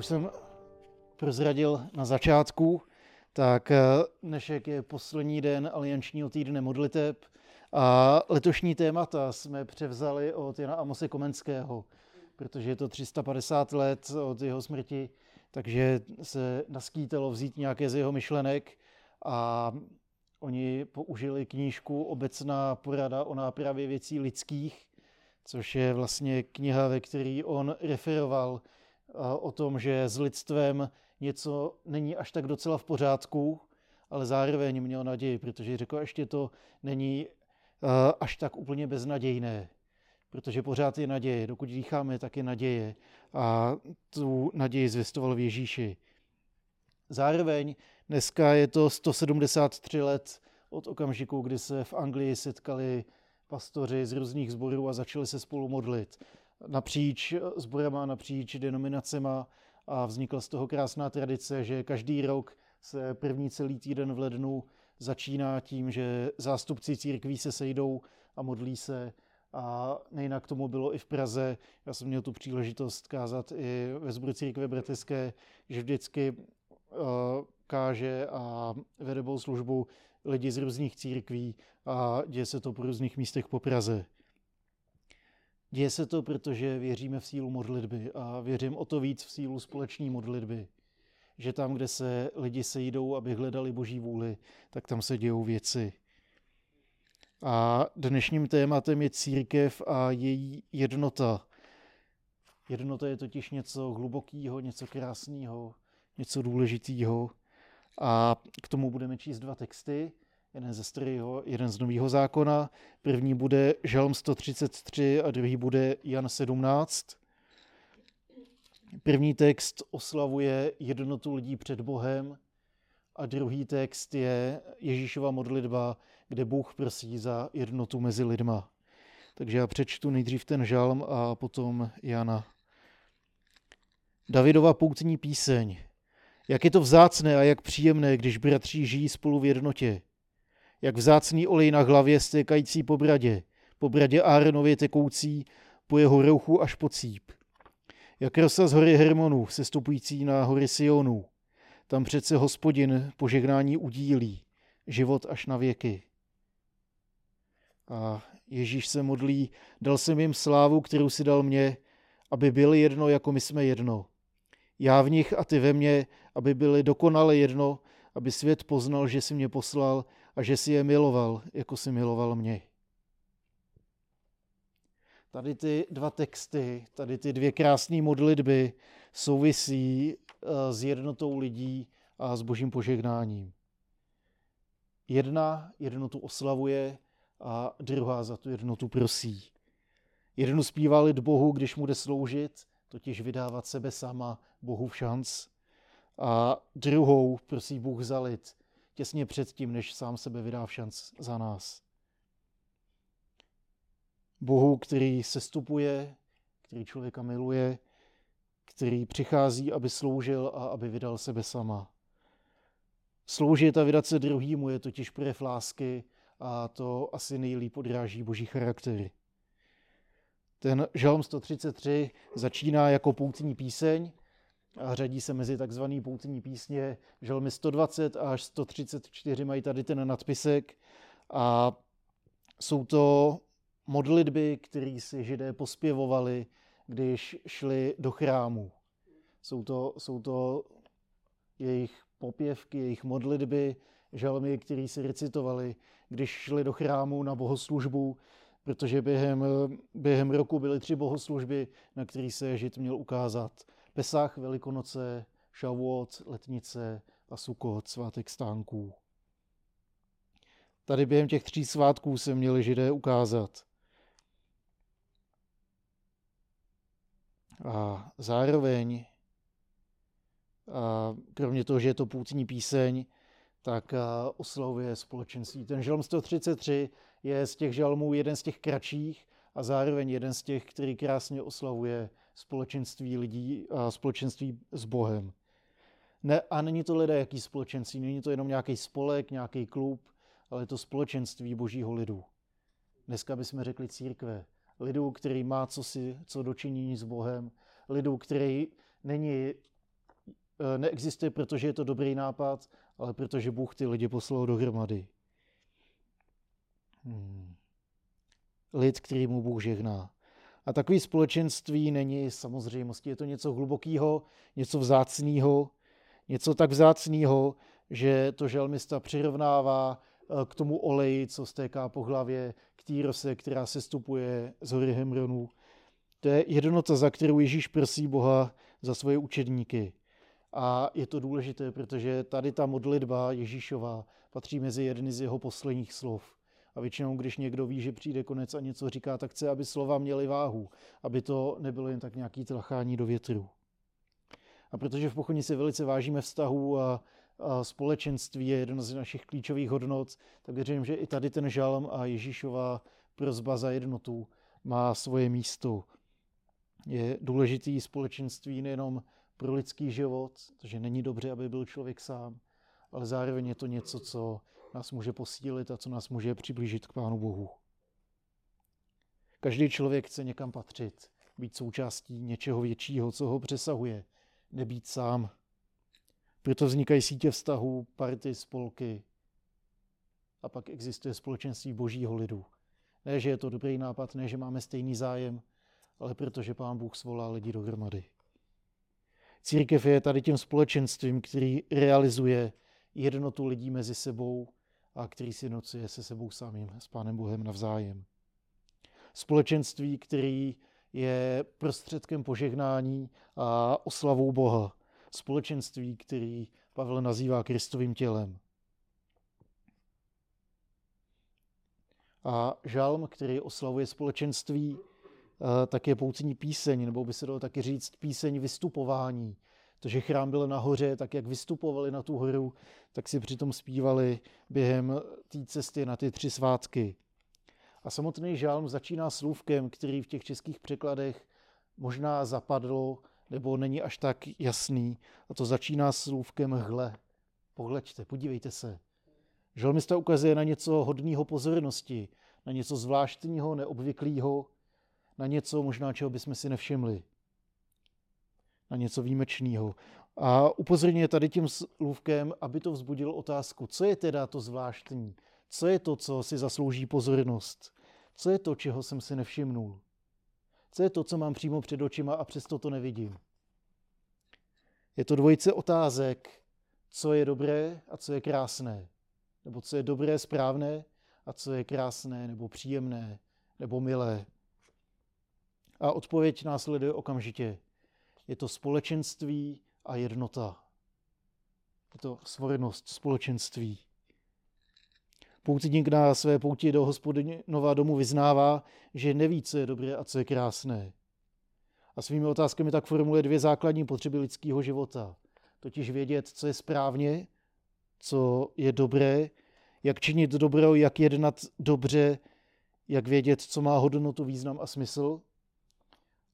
už jsem prozradil na začátku, tak eh, dnešek je poslední den aliančního týdne modliteb a letošní témata jsme převzali od Jana Amose Komenského, protože je to 350 let od jeho smrti, takže se naskýtalo vzít nějaké z jeho myšlenek a oni použili knížku Obecná porada o nápravě věcí lidských, což je vlastně kniha, ve které on referoval o tom, že s lidstvem něco není až tak docela v pořádku, ale zároveň měl naději, protože řekl, ještě to není až tak úplně beznadějné, protože pořád je naděje. Dokud dýcháme, tak je naděje. A tu naději zvěstoval v Ježíši. Zároveň dneska je to 173 let od okamžiku, kdy se v Anglii setkali pastoři z různých sborů a začali se spolu modlit. Napříč sborama, napříč denominacema a vznikla z toho krásná tradice, že každý rok se první celý týden v lednu začíná tím, že zástupci církví se sejdou a modlí se a nejinak tomu bylo i v Praze. Já jsem měl tu příležitost kázat i ve Zboru církve bratrské, že vždycky uh, káže a vede službu lidi z různých církví a děje se to po různých místech po Praze. Děje se to, protože věříme v sílu modlitby a věřím o to víc v sílu společní modlitby. Že tam, kde se lidi sejdou, aby hledali boží vůli, tak tam se dějou věci. A dnešním tématem je církev a její jednota. Jednota je totiž něco hlubokého, něco krásného, něco důležitého. A k tomu budeme číst dva texty jeden ze starého, jeden z nového zákona. První bude Žalm 133 a druhý bude Jan 17. První text oslavuje jednotu lidí před Bohem a druhý text je Ježíšova modlitba, kde Bůh prosí za jednotu mezi lidma. Takže já přečtu nejdřív ten žalm a potom Jana. Davidova poutní píseň. Jak je to vzácné a jak příjemné, když bratři žijí spolu v jednotě jak vzácný olej na hlavě stékající po bradě, po bradě Áronově tekoucí, po jeho rouchu až po cíp. Jak rosa z hory Hermonu, sestupující na hory Sionu. Tam přece hospodin požehnání udílí, život až na věky. A Ježíš se modlí, dal jsem jim slávu, kterou si dal mě, aby byli jedno, jako my jsme jedno. Já v nich a ty ve mně, aby byli dokonale jedno, aby svět poznal, že si mě poslal a že si je miloval, jako si miloval mě. Tady ty dva texty, tady ty dvě krásné modlitby souvisí eh, s jednotou lidí a s božím požehnáním. Jedna jednotu oslavuje a druhá za tu jednotu prosí. Jednu zpívá lid Bohu, když mu jde sloužit, totiž vydávat sebe sama Bohu v šanc. A druhou prosí Bůh za lid, těsně předtím, než sám sebe vydá v šanc za nás. Bohu, který sestupuje, který člověka miluje, který přichází, aby sloužil a aby vydal sebe sama. Sloužit a vydat se druhýmu je totiž projev lásky a to asi nejlíp odráží boží charaktery. Ten žalm 133 začíná jako poutní píseň, a řadí se mezi takzvané poutní písně. Žalmy 120 až 134 mají tady ten nadpisek a jsou to modlitby, které si židé pospěvovali, když šli do chrámu. Jsou to, jsou to jejich popěvky, jejich modlitby, žalmy, které si recitovali, když šli do chrámu na bohoslužbu, protože během, během roku byly tři bohoslužby, na které se žid měl ukázat. Pesach, Velikonoce, Šavuot, Letnice a Sukot, svátek stánků. Tady během těch tří svátků se měli židé ukázat. A zároveň, a kromě toho, že je to půtní píseň, tak oslavuje společenství. Ten žalm 133 je z těch žalmů jeden z těch kratších a zároveň jeden z těch, který krásně oslavuje společenství lidí a společenství s Bohem. Ne, a není to lidé jaký společenství, není to jenom nějaký spolek, nějaký klub, ale je to společenství božího lidu. Dneska bychom řekli církve. Lidu, který má co, si, co dočinění s Bohem. Lidu, který není eh, neexistuje, protože je to dobrý nápad, ale protože Bůh ty lidi poslal dohromady. Hmm. Lid, který mu Bůh žehná. A takový společenství není samozřejmostí. Je to něco hlubokého, něco vzácného, něco tak vzácného, že to želmista přirovnává eh, k tomu oleji, co stéká po hlavě, k té rose, která se stupuje z hory Hemronu. To je jednota, za kterou Ježíš prosí Boha za svoje učedníky. A je to důležité, protože tady ta modlitba Ježíšová patří mezi jedny z jeho posledních slov. A většinou, když někdo ví, že přijde konec a něco říká, tak chce, aby slova měly váhu, aby to nebylo jen tak nějaký tlachání do větru. A protože v pochodní si velice vážíme vztahu a, a společenství je jedno z našich klíčových hodnot, tak věřím, že i tady ten žalm a Ježíšová prozba za jednotu má svoje místo. Je důležitý společenství nejenom pro lidský život, takže není dobře, aby byl člověk sám, ale zároveň je to něco, co nás může posílit a co nás může přiblížit k Pánu Bohu. Každý člověk chce někam patřit, být součástí něčeho většího, co ho přesahuje, nebýt sám. Proto vznikají sítě vztahů, party, spolky. A pak existuje společenství božího lidu. Ne, že je to dobrý nápad, ne, že máme stejný zájem, ale protože Pán Bůh svolá lidi dohromady. Církev je tady tím společenstvím, který realizuje jednotu lidí mezi sebou a který si nocuje se sebou samým, s Pánem Bohem navzájem. Společenství, který je prostředkem požehnání a oslavou Boha. Společenství, který Pavel nazývá Kristovým tělem. A žalm, který oslavuje společenství, eh, tak je poucní píseň, nebo by se dalo taky říct píseň vystupování. To, že chrám byl nahoře, tak jak vystupovali na tu horu, tak si přitom zpívali během té cesty na ty tři svátky. A samotný žálm začíná slůvkem, který v těch českých překladech možná zapadlo, nebo není až tak jasný. A to začíná slůvkem hle. Pohleďte, podívejte se. Žalmista ukazuje na něco hodného pozornosti, na něco zvláštního, neobvyklého, na něco možná, čeho bychom si nevšimli. Na něco výjimečného. A upozorňuje tady tím slůvkem, aby to vzbudilo otázku, co je teda to zvláštní, co je to, co si zaslouží pozornost? Co je to, čeho jsem si nevšimnul? Co je to, co mám přímo před očima a přesto to nevidím? Je to dvojice otázek, co je dobré a co je krásné. Nebo co je dobré, správné a co je krásné, nebo příjemné, nebo milé. A odpověď následuje okamžitě. Je to společenství a jednota. Je to svorenost společenství. Poutník na své pouti do hospodinova domu vyznává, že neví, co je dobré a co je krásné. A svými otázkami tak formuluje dvě základní potřeby lidského života. Totiž vědět, co je správně, co je dobré, jak činit dobro, jak jednat dobře, jak vědět, co má hodnotu, význam a smysl.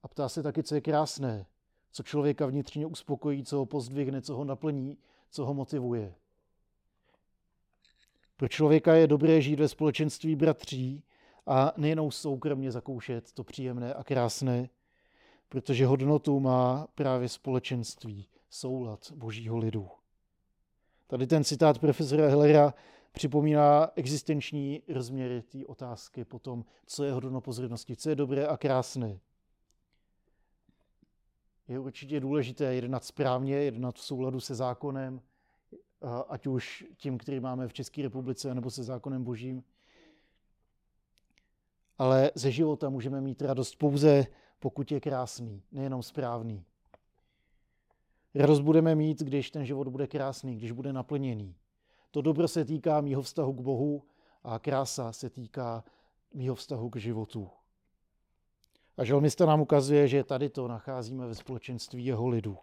A ptá se taky, co je krásné, co člověka vnitřně uspokojí, co ho pozdvihne, co ho naplní, co ho motivuje. Pro člověka je dobré žít ve společenství bratří a nejenom soukromně zakoušet to příjemné a krásné, protože hodnotu má právě společenství, soulad božího lidu. Tady ten citát profesora Hellera připomíná existenční rozměry té otázky po tom, co je hodno pozornosti, co je dobré a krásné. Je určitě důležité jednat správně, jednat v souladu se zákonem, ať už tím, který máme v České republice, nebo se zákonem božím. Ale ze života můžeme mít radost pouze, pokud je krásný, nejenom správný. Radost budeme mít, když ten život bude krásný, když bude naplněný. To dobro se týká mýho vztahu k Bohu a krása se týká mýho vztahu k životu. A žalmista nám ukazuje, že tady to nacházíme ve společenství jeho lidu.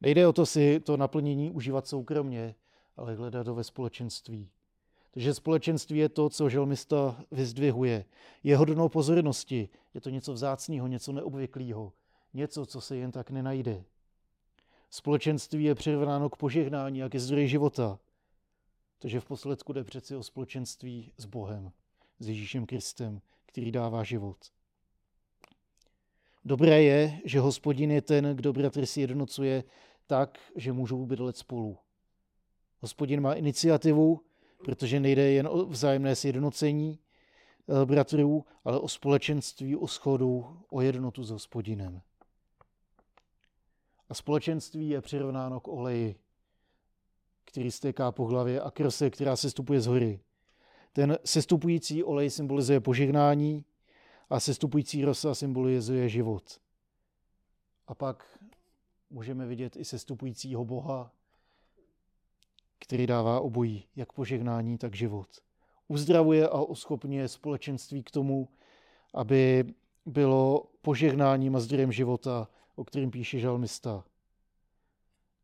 Nejde o to si to naplnění užívat soukromně, ale hledat to ve společenství. Takže společenství je to, co želmista vyzdvihuje. Je hodnou pozornosti, je to něco vzácného, něco neobvyklého, něco, co se jen tak nenajde. Společenství je přirovnáno k požehnání a ke zdroji života. Takže v posledku jde přeci o společenství s Bohem, s Ježíšem Kristem, který dává život. Dobré je, že hospodin je ten, kdo bratry si jednocuje tak, že můžou bydlet spolu. Hospodin má iniciativu, protože nejde jen o vzájemné sjednocení eh, bratrů, ale o společenství, o schodu, o jednotu s hospodinem. A společenství je přirovnáno k oleji, který stéká po hlavě a krse, která se stupuje z hory. Ten sestupující olej symbolizuje požehnání a sestupující rosa symbolizuje život. A pak můžeme vidět i sestupujícího Boha, který dává obojí, jak požehnání, tak život. Uzdravuje a uschopňuje společenství k tomu, aby bylo požehnáním a zdrojem života, o kterém píše žalmista.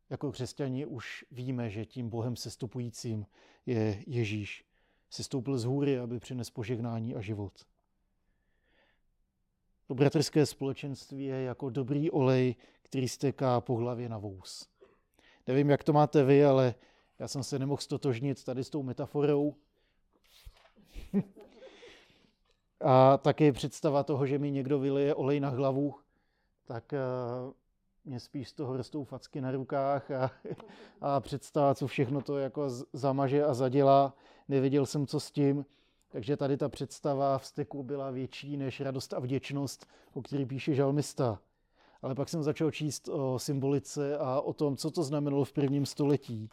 Jako křesťani už víme, že tím Bohem sestupujícím je Ježíš. Sestoupil z hůry, aby přines požehnání a život. To bratrské společenství je jako dobrý olej, který stéká po hlavě na vůz. Nevím, jak to máte vy, ale já jsem se nemohl stotožnit tady s tou metaforou. a taky představa toho, že mi někdo vylije olej na hlavu, tak uh, mě spíš z toho rostou facky na rukách a, a představa, co všechno to jako zamaže a zadělá. Nevěděl jsem, co s tím. Takže tady ta představa vzteku byla větší než radost a vděčnost, o který píše žalmista. Ale pak jsem začal číst o symbolice a o tom, co to znamenalo v prvním století.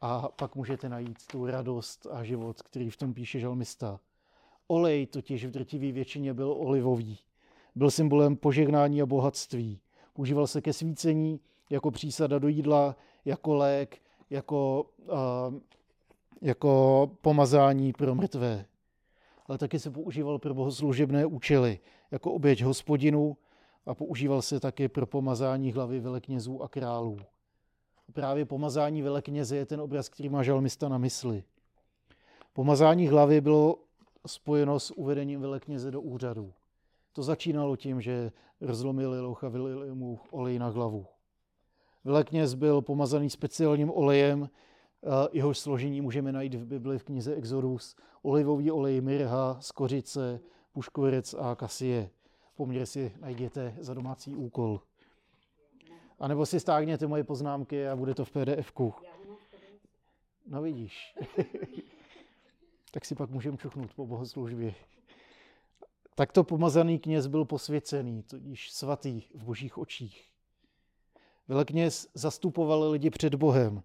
A pak můžete najít tu radost a život, který v tom píše žalmista. Olej totiž v drtivé většině byl olivový. Byl symbolem požehnání a bohatství. Používal se ke svícení, jako přísada do jídla, jako lék, jako, uh, jako pomazání pro mrtvé. Ale taky se používal pro bohoslužebné účely, jako oběť hospodinu a používal se taky pro pomazání hlavy veleknězů a králů. Právě pomazání velekněze je ten obraz, který má žalmista na mysli. Pomazání hlavy bylo spojeno s uvedením velekněze do úřadu. To začínalo tím, že rozlomili louch a vylili mu olej na hlavu. Velekněz byl pomazaný speciálním olejem, jehož složení můžeme najít v Bibli v knize Exodus. Olivový olej mirha, skořice, puškovirec a kasie. Poměr si najděte za domácí úkol. A nebo si stáhněte moje poznámky a bude to v PDF-ku. No vidíš. tak si pak můžeme čuchnout po bohoslužbě. Takto pomazaný kněz byl posvěcený, tudíž svatý v božích očích. Velekněz zastupoval lidi před Bohem.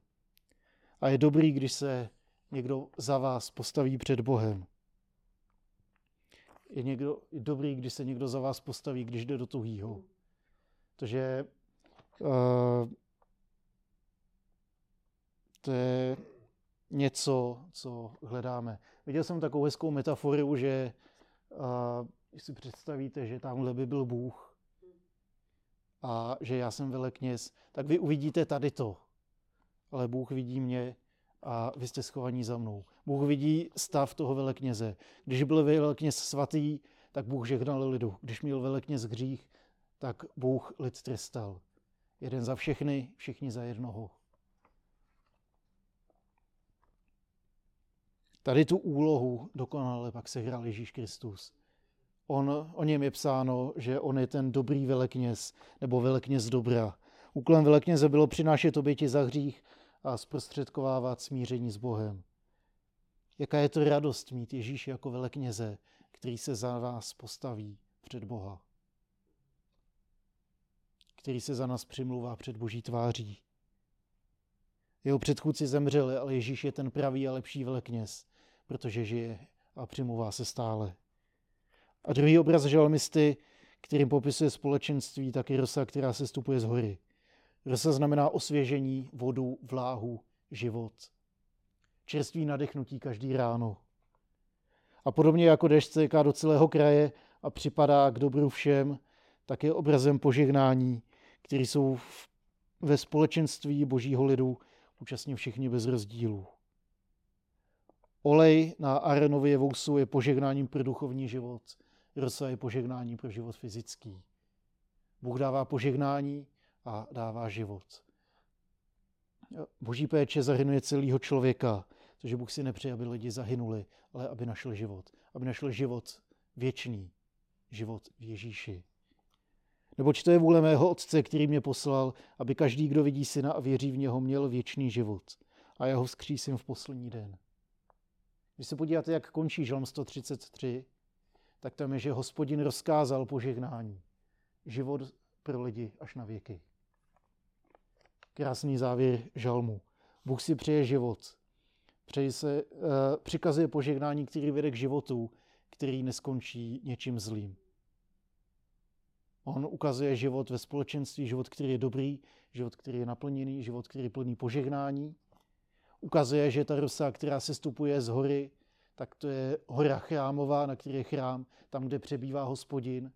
A je dobrý, když se někdo za vás postaví před Bohem. Je, někdo, je dobrý, když se někdo za vás postaví, když jde do tuhýho. Protože uh, to je něco, co hledáme. Viděl jsem takovou hezkou metaforu, že uh, když si představíte, že tamhle by byl Bůh a že já jsem velekněz, tak vy uvidíte tady to. Ale Bůh vidí mě a vy jste schovaní za mnou. Bůh vidí stav toho velekněze. Když byl velekněz svatý, tak Bůh žehnal lidu. Když měl velekněz hřích, tak Bůh lid trestal. Jeden za všechny, všichni za jednoho. Tady tu úlohu dokonale pak sehrál Ježíš Kristus. On, o něm je psáno, že on je ten dobrý velekněz, nebo velekněz dobra. Úkolem velekněze bylo přinášet oběti za hřích a zprostředkovávat smíření s Bohem. Jaká je to radost mít Ježíše jako velekněze, který se za vás postaví před Boha. Který se za nás přimluvá před Boží tváří. Jeho předchůdci zemřeli, ale Ježíš je ten pravý a lepší velekněz, protože žije a přimluvá se stále. A druhý obraz žalmisty, kterým popisuje společenství, tak je rosa, která se stupuje z hory. Rosa znamená osvěžení, vodu, vláhu, život. Čerství nadechnutí každý ráno. A podobně jako dešť ceká do celého kraje a připadá k dobru všem, tak je obrazem požehnání, který jsou ve společenství božího lidu účastní všichni bez rozdílu. Olej na Arenově vousu je požehnáním pro duchovní život – Rosa je požehnání pro život fyzický. Bůh dává požehnání a dává život. Boží péče zahrnuje celého člověka, protože Bůh si nepřeje, aby lidi zahynuli, ale aby našel život. Aby našel život věčný, život v Ježíši. Neboť to je vůle mého Otce, který mě poslal, aby každý, kdo vidí syna a věří v něho, měl věčný život. A já ho vzkřísím v poslední den. Když se podíváte, jak končí Žalm 133, tak tam je, že hospodin rozkázal požehnání. Život pro lidi až na věky. Krásný závěr žalmu. Bůh si přeje život. Přeje se, uh, přikazuje požehnání, který vede k životu, který neskončí něčím zlým. On ukazuje život ve společenství, život, který je dobrý, život, který je naplněný, život, který je plný požehnání. Ukazuje, že ta rosa, která se stupuje z hory, tak to je hora chrámová, na které je chrám, tam, kde přebývá hospodin.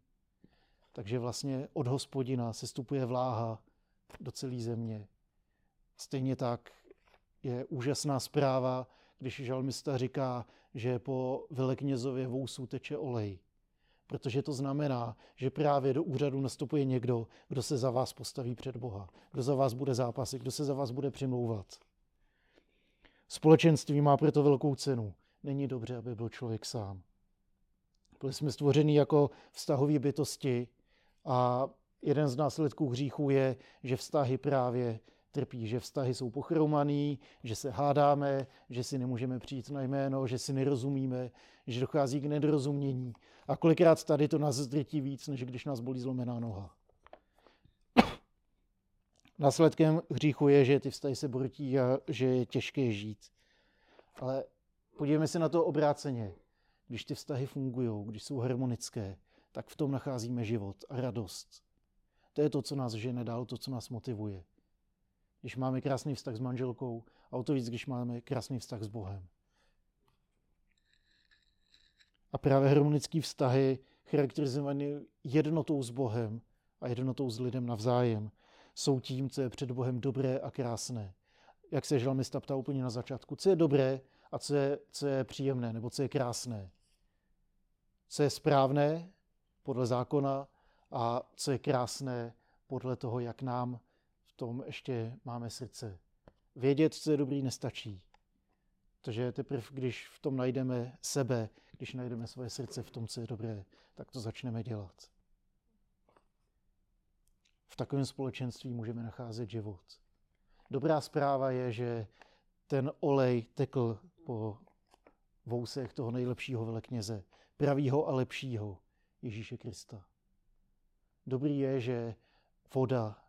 Takže vlastně od hospodina se stupuje vláha do celé země. Stejně tak je úžasná zpráva, když žalmista říká, že po veleknězově vousu teče olej. Protože to znamená, že právě do úřadu nastupuje někdo, kdo se za vás postaví před Boha, kdo za vás bude zápasit, kdo se za vás bude přimlouvat. Společenství má proto velkou cenu. Není dobře, aby byl člověk sám. Byli jsme stvořeni jako vztahové bytosti a jeden z následků hříchů je, že vztahy právě trpí, že vztahy jsou pochromaný, že se hádáme, že si nemůžeme přijít na jméno, že si nerozumíme, že dochází k nedorozumění. A kolikrát tady to nás zdrtí víc, než když nás bolí zlomená noha. Následkem hříchu je, že ty vztahy se bortí a že je těžké žít. Ale podívejme se na to obráceně. Když ty vztahy fungují, když jsou harmonické, tak v tom nacházíme život a radost. To je to, co nás žene dál, to, co nás motivuje. Když máme krásný vztah s manželkou, a o to víc, když máme krásný vztah s Bohem. A právě harmonické vztahy, charakterizované jednotou s Bohem a jednotou s lidem navzájem, jsou tím, co je před Bohem dobré a krásné. Jak se žalmista ptá úplně na začátku, co je dobré a co je, co je příjemné, nebo co je krásné. Co je správné podle zákona a co je krásné podle toho, jak nám v tom ještě máme srdce. Vědět, co je dobrý, nestačí. Protože teprve, když v tom najdeme sebe, když najdeme svoje srdce v tom, co je dobré, tak to začneme dělat. V takovém společenství můžeme nacházet život. Dobrá zpráva je, že ten olej tekl po vousech toho nejlepšího velekněze, pravýho a lepšího Ježíše Krista. Dobrý je, že voda,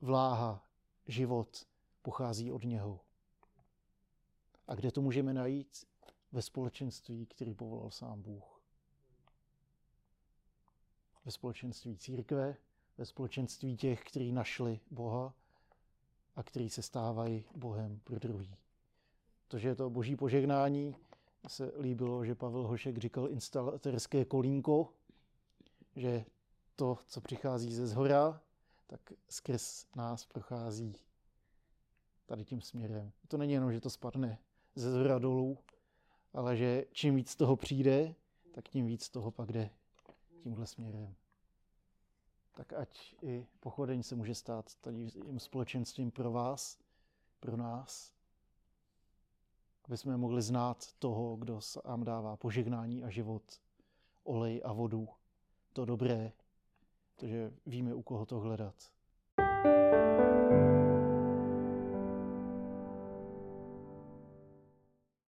vláha, život pochází od něho. A kde to můžeme najít? Ve společenství, který povolal sám Bůh. Ve společenství církve, ve společenství těch, kteří našli Boha a kteří se stávají Bohem pro druhý. To, že je to boží požehnání, se líbilo, že Pavel Hošek říkal instalaterské kolínko, že to, co přichází ze zhora, tak skrz nás prochází tady tím směrem. To není jenom, že to spadne ze zhora dolů, ale že čím víc toho přijde, tak tím víc toho pak jde tímhle směrem. Tak ať i pochodeň se může stát tady tím společenstvím pro vás, pro nás, aby jsme mohli znát toho, kdo sám dává požehnání a život, olej a vodu, to dobré, protože víme, u koho to hledat.